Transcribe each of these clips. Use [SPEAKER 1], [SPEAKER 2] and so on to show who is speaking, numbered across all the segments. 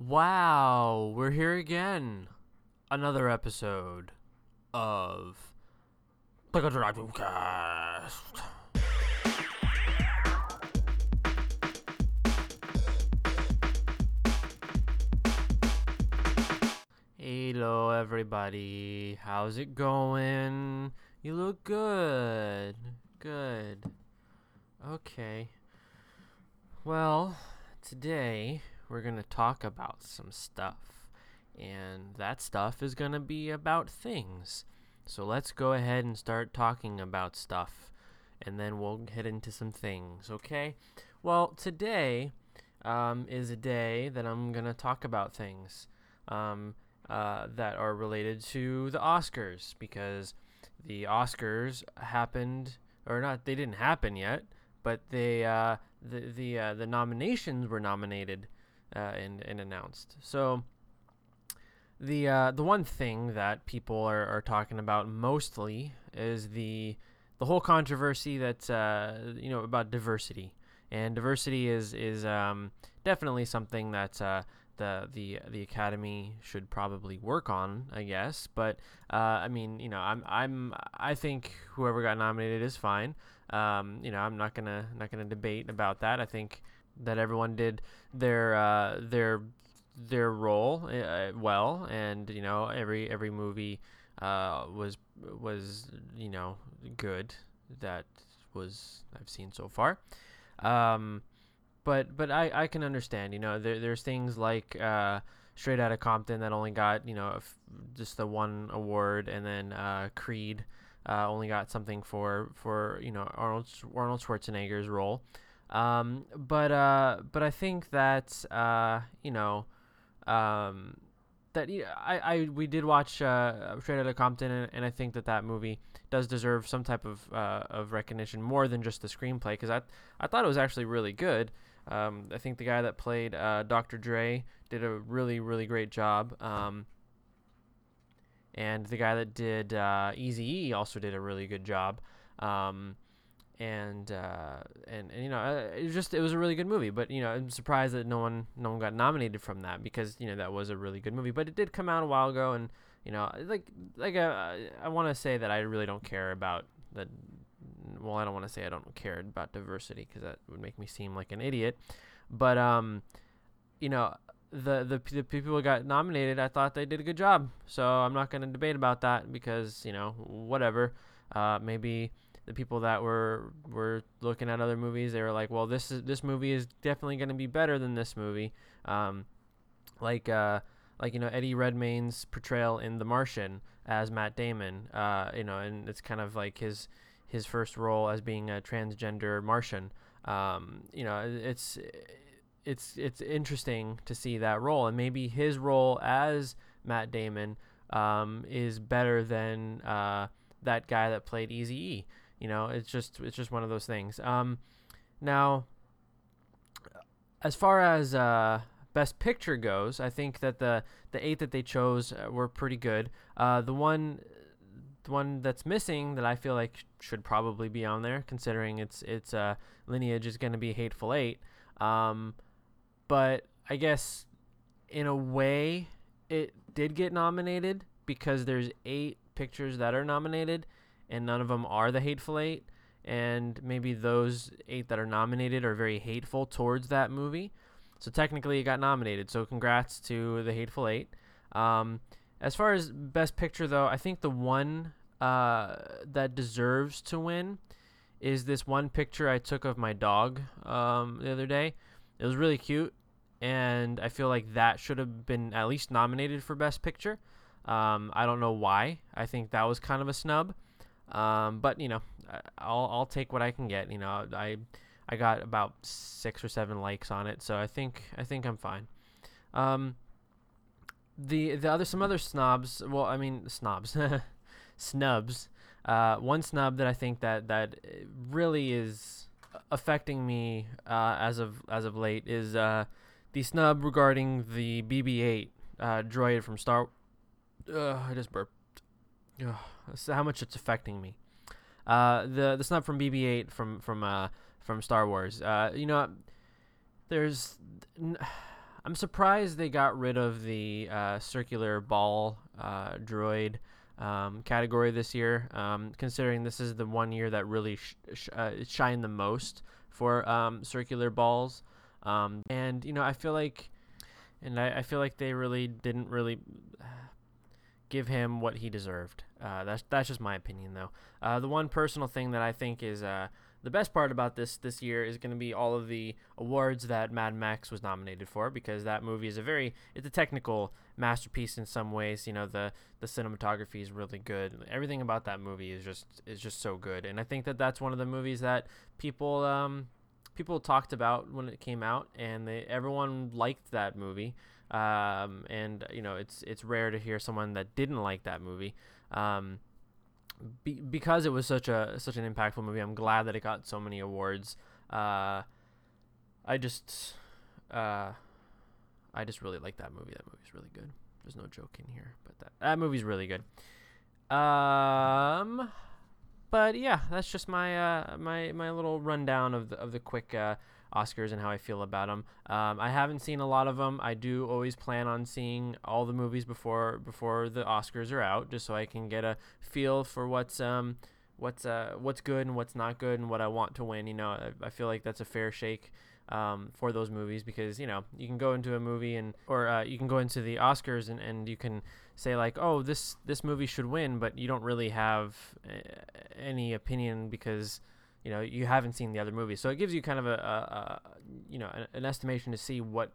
[SPEAKER 1] Wow, we're here again. Another episode of the Interactive Cast. Hello, everybody. How's it going? You look good. Good. Okay. Well, today we're going to talk about some stuff. And that stuff is going to be about things. So let's go ahead and start talking about stuff. And then we'll head into some things, okay? Well, today um, is a day that I'm going to talk about things um, uh, that are related to the Oscars because the Oscars happened, or not, they didn't happen yet, but they uh, the the uh, the nominations were nominated uh, and and announced. So the uh, the one thing that people are, are talking about mostly is the the whole controversy that uh, you know about diversity and diversity is is um, definitely something that uh, the the the academy should probably work on, I guess. But uh, I mean, you know, I'm I'm I think whoever got nominated is fine. Um, you know, I'm not gonna not gonna debate about that. I think that everyone did their uh, their their role uh, well, and you know, every every movie uh, was was you know good that was I've seen so far. Um, but but I, I can understand. You know, there, there's things like uh, Straight Outta Compton that only got you know just the one award, and then uh, Creed uh, only got something for for you know Arnold Arnold Schwarzenegger's role. Um, but uh, but I think that uh, you know. Um, that I, I we did watch uh, Straight Outta Compton, and, and, I think that that movie does deserve some type of uh, of recognition more than just the screenplay because I I thought it was actually really good. Um, I think the guy that played uh, Dr. Dre did a really, really great job. Um, and the guy that did uh, Easy E also did a really good job. Um, and, uh, and and you know uh, it was just it was a really good movie. But you know I'm surprised that no one no one got nominated from that because you know that was a really good movie. But it did come out a while ago, and you know like like uh, I want to say that I really don't care about the well, I don't want to say I don't care about diversity because that would make me seem like an idiot. But um, you know, the the the people who got nominated, I thought they did a good job. So I'm not going to debate about that because you know whatever. Uh, maybe the people that were were looking at other movies, they were like, well, this is this movie is definitely going to be better than this movie. Um, like uh, like you know Eddie Redmayne's portrayal in The Martian as Matt Damon. Uh, you know, and it's kind of like his his first role as being a transgender Martian. Um, you know, it's it's it's interesting to see that role, and maybe his role as Matt Damon um, is better than uh, that guy that played Easy E. You know, it's just it's just one of those things. Um, now, as far as uh, best picture goes, I think that the the eight that they chose uh, were pretty good. Uh, the one the one that's missing that I feel like should probably be on there, considering its its uh, lineage is going to be Hateful Eight. Um, but I guess in a way, it did get nominated because there's eight pictures that are nominated, and none of them are the Hateful Eight. And maybe those eight that are nominated are very hateful towards that movie. So technically, it got nominated. So congrats to the Hateful Eight. Um, as far as Best Picture, though, I think the one uh, that deserves to win is this one picture I took of my dog um, the other day. It was really cute, and I feel like that should have been at least nominated for Best Picture. Um, I don't know why. I think that was kind of a snub, um, but you know, I'll I'll take what I can get. You know, I I got about six or seven likes on it, so I think I think I'm fine. Um, the the other some other snobs. Well, I mean snobs. snubs. Uh, one snub that I think that that really is affecting me uh, as of as of late is uh, the snub regarding the BB-8 uh, droid from Star. I just burped. Ugh, how much it's affecting me. Uh, the the snub from BB-8 from from uh, from Star Wars. Uh, you know, there's. I'm I'm surprised they got rid of the uh, circular ball uh, droid um, category this year, um, considering this is the one year that really sh- sh- uh, shined the most for um, circular balls. Um, and you know, I feel like, and I, I, feel like they really didn't really give him what he deserved. Uh, that's that's just my opinion, though. Uh, the one personal thing that I think is uh, the best part about this this year is going to be all of the awards that Mad Max was nominated for because that movie is a very it's a technical masterpiece in some ways. You know the the cinematography is really good. Everything about that movie is just is just so good, and I think that that's one of the movies that people um, people talked about when it came out, and they everyone liked that movie. Um, and you know it's it's rare to hear someone that didn't like that movie. Um, be, because it was such a such an impactful movie, I'm glad that it got so many awards. Uh, I just uh, I just really like that movie. That movie's really good. There's no joke in here, but that that movie's really good. Um, but yeah, that's just my uh my my little rundown of the of the quick uh Oscars and how I feel about them. Um, I haven't seen a lot of them. I do always plan on seeing all the movies before before the Oscars are out, just so I can get a feel for what's um what's uh what's good and what's not good and what I want to win. You know, I, I feel like that's a fair shake. Um, for those movies because you know you can go into a movie and or uh, you can go into the Oscars and, and you can say like oh this this movie should win but you don't really have uh, any opinion because you know you haven't seen the other movies. So it gives you kind of a, a, a you know an, an, estimation to see what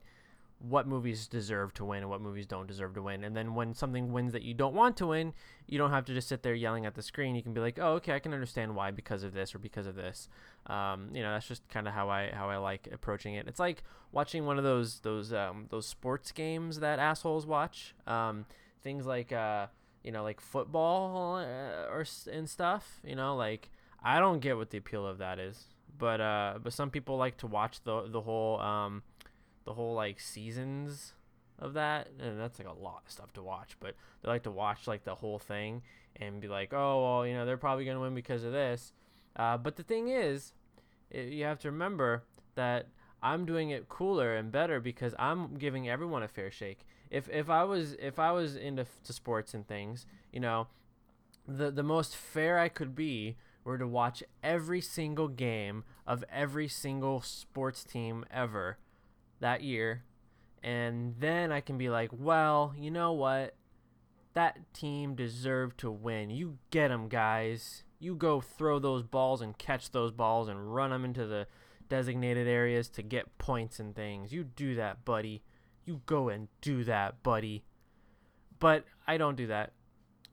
[SPEAKER 1] what movies deserve to win and what movies don't deserve to win. And then when something wins that you don't want to win you don't have to just sit there yelling at the screen. You can be like oh okay i can understand why because of this or because of this. Um, you know that's just kind of how i how i like approaching it. It's like watching one of those those um, those sports games that assholes watch. Um, things like uh, you know like football uh, or and stuff you know like I don't get what the appeal of that is, but uh, but some people like to watch the the whole um, the whole like seasons of that, and that's like a lot of stuff to watch. But they like to watch like the whole thing and be like, oh well, you know, they're probably gonna win because of this. Uh, but the thing is, it, you have to remember that I'm doing it cooler and better because I'm giving everyone a fair shake. If if I was if I was into to sports and things, you know, the the most fair I could be were to watch every single game of every single sports team ever that year, and then I can be like, well, you know what? That team deserved to win. You get them, guys. You go throw those balls and catch those balls and run them into the designated areas to get points and things. You do that, buddy. You go and do that, buddy. But I don't do that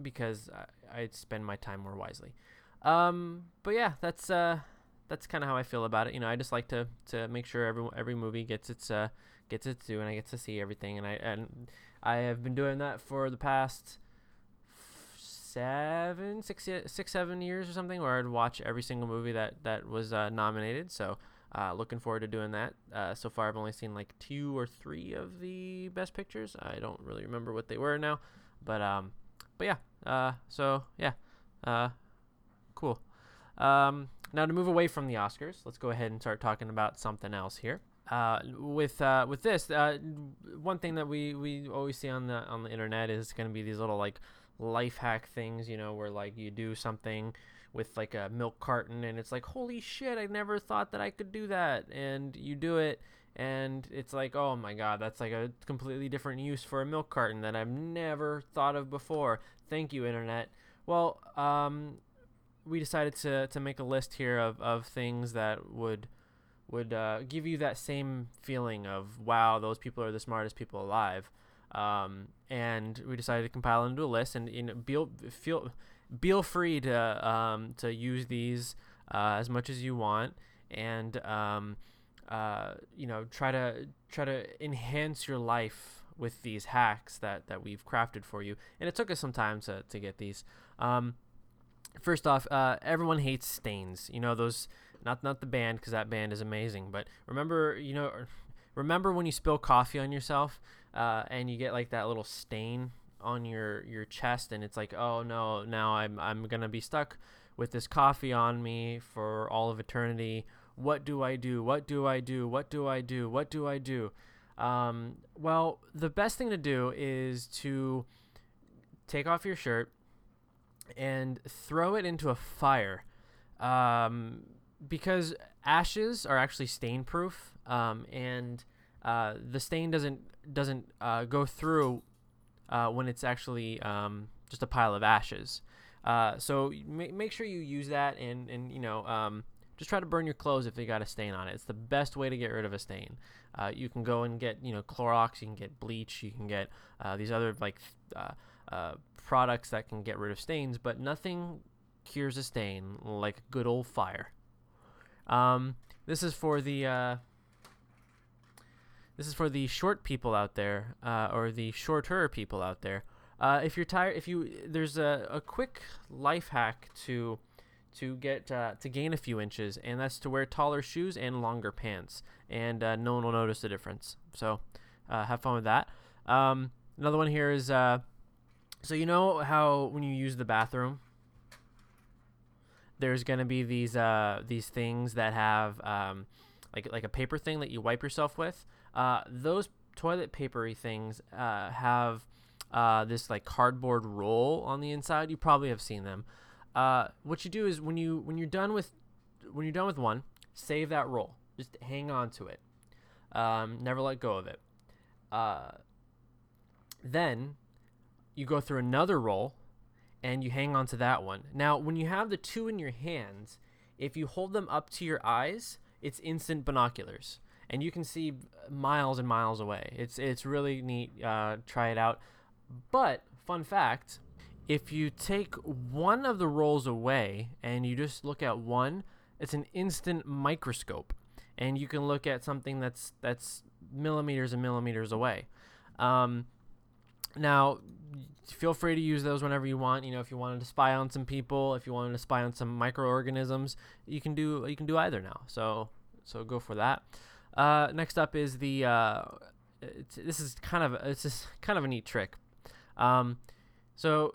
[SPEAKER 1] because I, spend my time more wisely. Um, but yeah, that's uh, that's kind of how I feel about it. You know, I just like to to make sure every every movie gets its uh gets its due, and I get to see everything. And I and I have been doing that for the past seven, six, six, seven years or something, where I'd watch every single movie that that was uh, nominated. So. Uh, looking forward to doing that. Uh, so far, I've only seen like two or three of the best pictures. I don't really remember what they were now, but um, but yeah. Uh, so yeah. Uh, Cool. Um, now to move away from the Oscars, let's go ahead and start talking about something else here. Uh, with uh, with this, uh, one thing that we, we always see on the on the internet is going to be these little like life hack things, you know, where like you do something with like a milk carton and it's like holy shit, I never thought that I could do that, and you do it and it's like oh my god that's like a completely different use for a milk carton that i've never thought of before thank you internet well um, we decided to to make a list here of, of things that would would uh, give you that same feeling of wow, those people are the smartest people alive. Um, and we decided to compile into a list and you know, be, feel feel free to um, to use these uh, as much as you want and um, uh, you know try to try to enhance your life with these hacks that, that we've crafted for you and it took us some time to, to get these um, first off, uh, everyone hates stains. You know those, not not the band because that band is amazing. But remember, you know, remember when you spill coffee on yourself uh, and you get like that little stain on your your chest, and it's like, oh no, now I'm I'm gonna be stuck with this coffee on me for all of eternity. What do I do? What do I do? What do I do? What do I do? Um, well, the best thing to do is to take off your shirt and throw it into a fire. Um, because ashes are actually stain proof, um, and uh, the stain doesn't doesn't uh, go through uh, when it's actually um, just a pile of ashes. Uh, so make, make sure you use that and, and you know um, just try to burn your clothes if they got a stain on it. It's the best way to get rid of a stain. Uh, you can go and get you know Clorox, you can get bleach, you can get uh, these other like uh, uh, products that can get rid of stains, but nothing cures a stain like a good old fire. Um, this is for the uh, this is for the short people out there, uh, or the shorter people out there. If you're tired, if you there's a, a quick life hack to to get uh, to gain a few inches, and that's to wear taller shoes and longer pants, and uh, no one will notice the difference. So uh, have fun with that. Um, another one here is uh, so you know how when you use the bathroom, there's gonna be these uh, these things that have um, like like a paper thing that you wipe yourself with. Uh, those toilet papery things have this like cardboard roll on the inside. You probably have seen them. Uh, what you do is when you when you're done with when you're done with one, save that roll. Just hang on to it. Um, never let go of it. Uh, then you go through another roll and you hang on to that one. Now, when you have the two in your hands, if you hold them up to your eyes, it's instant binoculars, and you can see miles and miles away. It's it's really neat. Uh, try it out. But fun fact, if you take one of the rolls away and you just look at one, it's an instant microscope, and you can look at something that's that's millimeters and millimeters away. Um, now, feel free to use those whenever you want. You know, if you wanted to spy on some people, if you wanted to spy on some microorganisms, you can do you can do either now. So so go for that. Uh, next up is the uh, this is kind of it's just kind of a neat trick. Um, so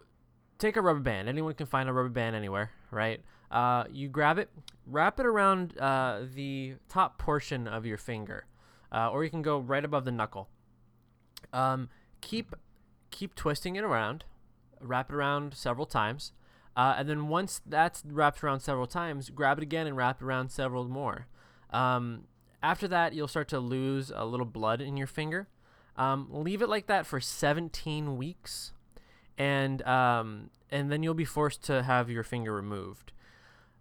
[SPEAKER 1] take a rubber band. Anyone can find a rubber band anywhere, right? Uh, you grab it, wrap it around uh, the top portion of your finger, uh, or you can go right above the knuckle. Um, keep keep twisting it around, wrap it around several times, uh, and then once that's wrapped around several times, grab it again and wrap it around several more. Um, after that, you'll start to lose a little blood in your finger. Um, leave it like that for 17 weeks and um, and then you'll be forced to have your finger removed.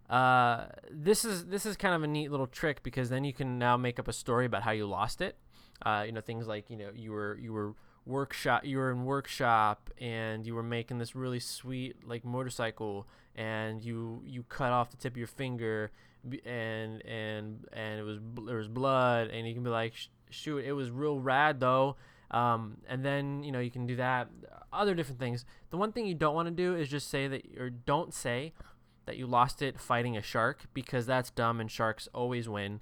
[SPEAKER 1] Uh, this is this is kind of a neat little trick because then you can now make up a story about how you lost it. Uh, you know things like you know you were you were workshop you were in workshop and you were making this really sweet like motorcycle and you you cut off the tip of your finger and and and it was there was blood and you can be like shoot it was real rad though um, and then you know you can do that other different things. The one thing you don't want to do is just say that, or don't say that you lost it fighting a shark because that's dumb and sharks always win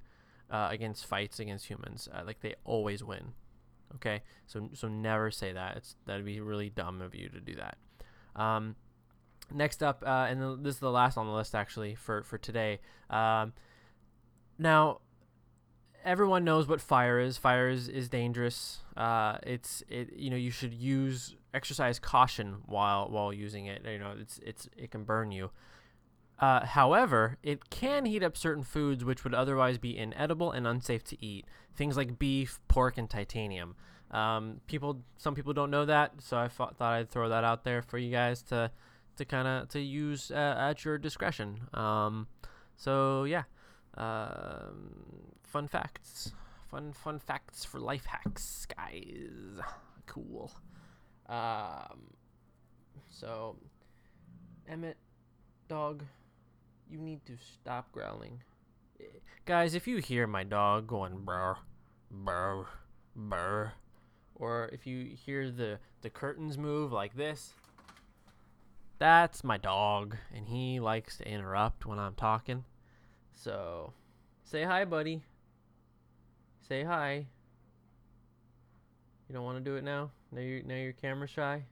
[SPEAKER 1] uh, against fights against humans. Uh, like they always win. Okay, so so never say that. It's that'd be really dumb of you to do that. Um, next up, uh, and this is the last on the list actually for for today. Um, now everyone knows what fire is. Fire is, is dangerous. Uh, it's it you know you should use exercise caution while while using it. You know it's it's it can burn you. Uh, however, it can heat up certain foods which would otherwise be inedible and unsafe to eat. Things like beef, pork, and titanium. Um, people, some people don't know that, so I thought I'd throw that out there for you guys to, to kind of to use uh, at your discretion. Um, so yeah, um, fun facts. Fun fun facts for life hacks, guys. Cool. Um, so, Emmett, dog, you need to stop growling. Guys, if you hear my dog going brr, brr, brr, or if you hear the, the curtains move like this, that's my dog, and he likes to interrupt when I'm talking. So, say hi, buddy. Say hi. You don't want to do it now? Now you're, now you're camera shy?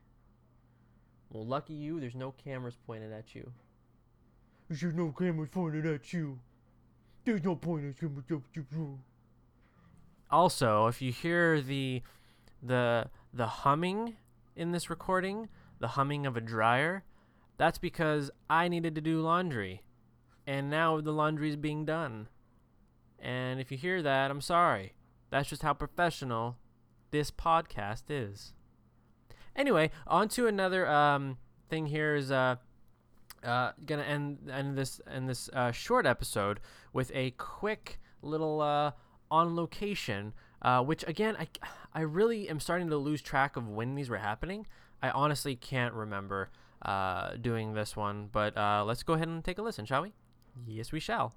[SPEAKER 1] Well, lucky you, there's no cameras pointed at you.
[SPEAKER 2] There's no cameras pointed at you. There's no point at you.
[SPEAKER 1] also, if you hear the the the humming in this recording, the humming of a dryer, that's because I needed to do laundry. And now the laundry is being done. And if you hear that, I'm sorry. That's just how professional this podcast is. Anyway, on to another um, thing here is uh, uh, gonna end end this end this uh, short episode with a quick little uh, on location, uh, which again I I really am starting to lose track of when these were happening. I honestly can't remember uh, doing this one, but uh, let's go ahead and take a listen, shall we? Yes, we shall.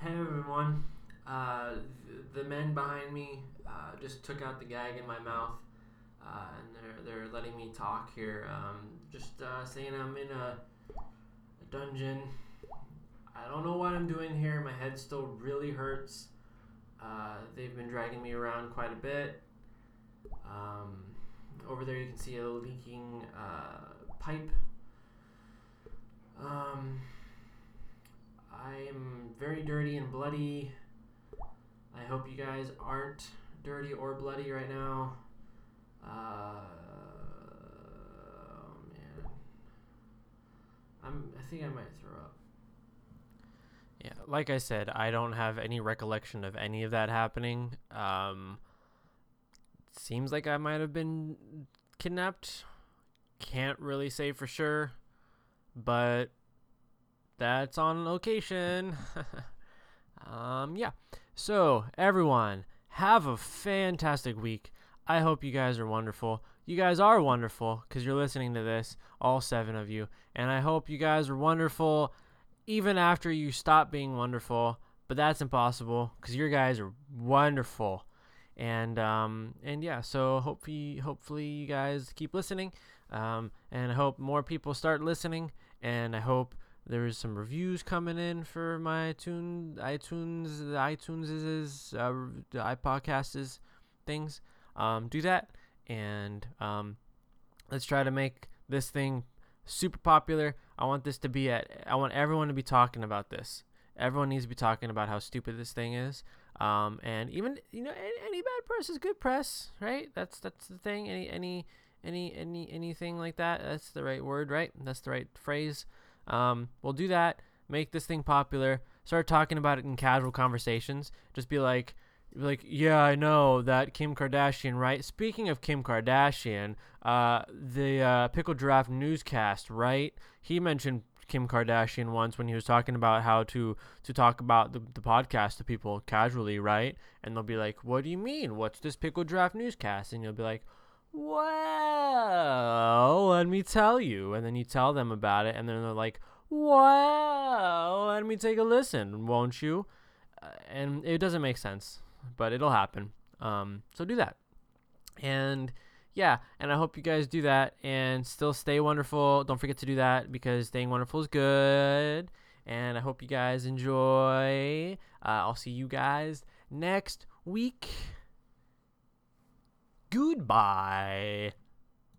[SPEAKER 1] Hey everyone. Uh, the men behind me uh, just took out the gag in my mouth, uh, and they're they're letting me talk here. Um, just uh, saying I'm in a, a dungeon. I don't know what I'm doing here. My head still really hurts. Uh, they've been dragging me around quite a bit. Um, over there, you can see a leaking uh, pipe. Um, I'm very dirty and bloody. I hope you guys aren't dirty or bloody right now. Uh, oh man, I'm. I think I might throw up. Like I said, I don't have any recollection of any of that happening. Um, seems like I might have been kidnapped. Can't really say for sure, but that's on location. um, yeah. So, everyone, have a fantastic week. I hope you guys are wonderful. You guys are wonderful because you're listening to this, all seven of you. And I hope you guys are wonderful even after you stop being wonderful. But that's impossible because your guys are wonderful. And um, and yeah, so hopefully hopefully you guys keep listening. Um, and I hope more people start listening. And I hope there's some reviews coming in for my iTunes, iTunes, the iTunes is uh, the iPodcast is things. Um, do that, and um, let's try to make this thing super popular. I want this to be at. I want everyone to be talking about this. Everyone needs to be talking about how stupid this thing is. Um, and even you know any, any bad press is good press, right? That's that's the thing. Any any any any anything like that. That's the right word, right? That's the right phrase. Um, we'll do that. Make this thing popular. Start talking about it in casual conversations. Just be like, like, yeah, I know that Kim Kardashian, right? Speaking of Kim Kardashian, uh, the uh, Pickle Giraffe newscast, right? He mentioned Kim Kardashian once when he was talking about how to to talk about the, the podcast to people casually, right? And they'll be like, "What do you mean? What's this Pickle Giraffe newscast?" And you'll be like, well, let me tell you. And then you tell them about it, and then they're like, well, let me take a listen, won't you? Uh, and it doesn't make sense, but it'll happen. Um, so do that. And yeah, and I hope you guys do that and still stay wonderful. Don't forget to do that because staying wonderful is good. And I hope you guys enjoy. Uh, I'll see you guys next week. Goodbye.